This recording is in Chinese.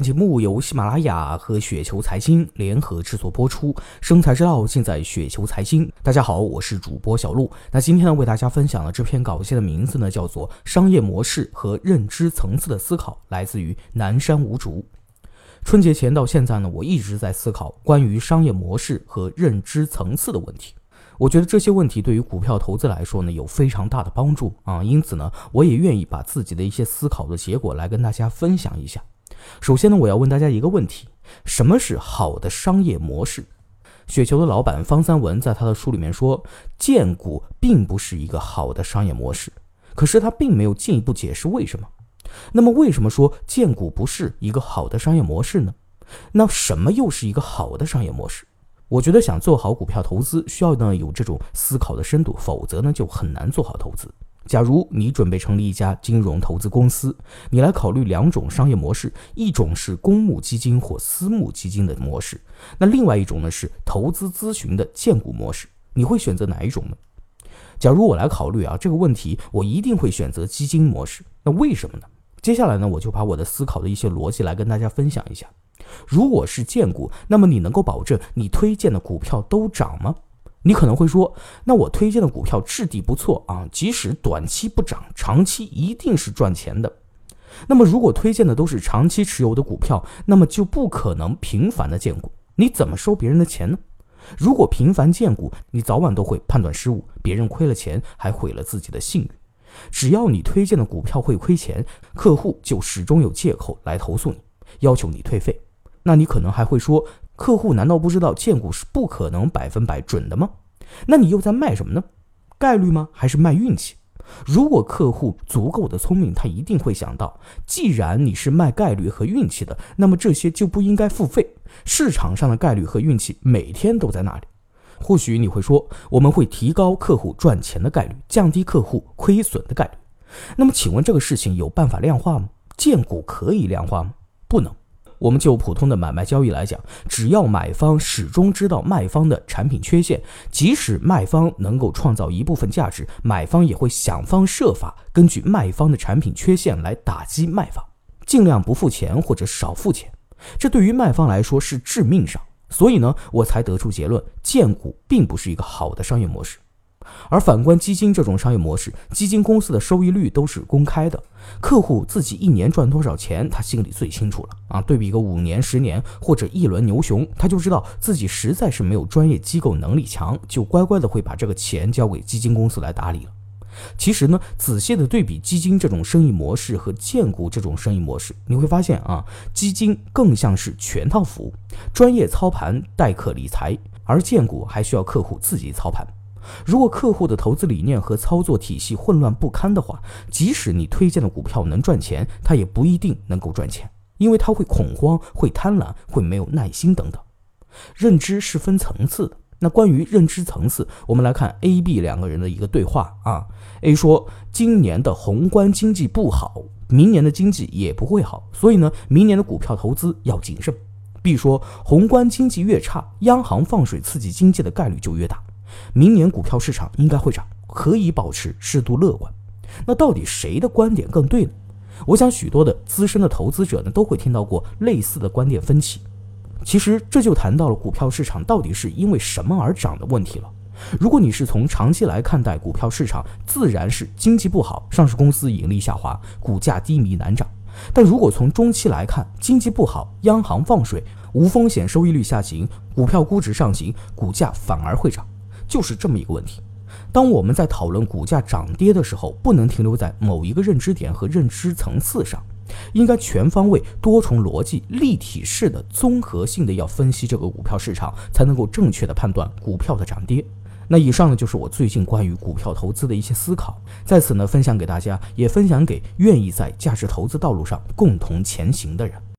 本节目由喜马拉雅和雪球财经联合制作播出，生财之道尽在雪球财经。大家好，我是主播小璐。那今天呢，为大家分享的这篇稿件的名字呢，叫做《商业模式和认知层次的思考》，来自于南山无竹。春节前到现在呢，我一直在思考关于商业模式和认知层次的问题。我觉得这些问题对于股票投资来说呢，有非常大的帮助啊。因此呢，我也愿意把自己的一些思考的结果来跟大家分享一下。首先呢，我要问大家一个问题：什么是好的商业模式？雪球的老板方三文在他的书里面说，荐股并不是一个好的商业模式。可是他并没有进一步解释为什么。那么为什么说荐股不是一个好的商业模式呢？那什么又是一个好的商业模式？我觉得想做好股票投资，需要呢有这种思考的深度，否则呢就很难做好投资。假如你准备成立一家金融投资公司，你来考虑两种商业模式，一种是公募基金或私募基金的模式，那另外一种呢是投资咨询的荐股模式，你会选择哪一种呢？假如我来考虑啊这个问题，我一定会选择基金模式。那为什么呢？接下来呢，我就把我的思考的一些逻辑来跟大家分享一下。如果是荐股，那么你能够保证你推荐的股票都涨吗？你可能会说，那我推荐的股票质地不错啊，即使短期不涨，长期一定是赚钱的。那么，如果推荐的都是长期持有的股票，那么就不可能频繁的荐股。你怎么收别人的钱呢？如果频繁荐股，你早晚都会判断失误，别人亏了钱，还毁了自己的信誉。只要你推荐的股票会亏钱，客户就始终有借口来投诉你，要求你退费。那你可能还会说。客户难道不知道荐股是不可能百分百准的吗？那你又在卖什么呢？概率吗？还是卖运气？如果客户足够的聪明，他一定会想到，既然你是卖概率和运气的，那么这些就不应该付费。市场上的概率和运气每天都在那里。或许你会说，我们会提高客户赚钱的概率，降低客户亏损的概率。那么，请问这个事情有办法量化吗？荐股可以量化吗？不能。我们就普通的买卖交易来讲，只要买方始终知道卖方的产品缺陷，即使卖方能够创造一部分价值，买方也会想方设法根据卖方的产品缺陷来打击卖方，尽量不付钱或者少付钱。这对于卖方来说是致命伤。所以呢，我才得出结论：荐股并不是一个好的商业模式。而反观基金这种商业模式，基金公司的收益率都是公开的，客户自己一年赚多少钱，他心里最清楚了啊。对比个五年、十年或者一轮牛熊，他就知道自己实在是没有专业机构能力强，就乖乖的会把这个钱交给基金公司来打理了。其实呢，仔细的对比基金这种生意模式和荐股这种生意模式，你会发现啊，基金更像是全套服务，专业操盘代客理财，而荐股还需要客户自己操盘。如果客户的投资理念和操作体系混乱不堪的话，即使你推荐的股票能赚钱，他也不一定能够赚钱，因为他会恐慌、会贪婪、会没有耐心等等。认知是分层次的。那关于认知层次，我们来看 A、B 两个人的一个对话啊。A 说，今年的宏观经济不好，明年的经济也不会好，所以呢，明年的股票投资要谨慎。B 说，宏观经济越差，央行放水刺激经济的概率就越大。明年股票市场应该会涨，可以保持适度乐观。那到底谁的观点更对呢？我想许多的资深的投资者呢都会听到过类似的观点分歧。其实这就谈到了股票市场到底是因为什么而涨的问题了。如果你是从长期来看待股票市场，自然是经济不好，上市公司盈利下滑，股价低迷难涨。但如果从中期来看，经济不好，央行放水，无风险收益率下行，股票估值上行，股价反而会涨。就是这么一个问题。当我们在讨论股价涨跌的时候，不能停留在某一个认知点和认知层次上，应该全方位、多重逻辑、立体式的、综合性的要分析这个股票市场，才能够正确的判断股票的涨跌。那以上呢，就是我最近关于股票投资的一些思考，在此呢分享给大家，也分享给愿意在价值投资道路上共同前行的人。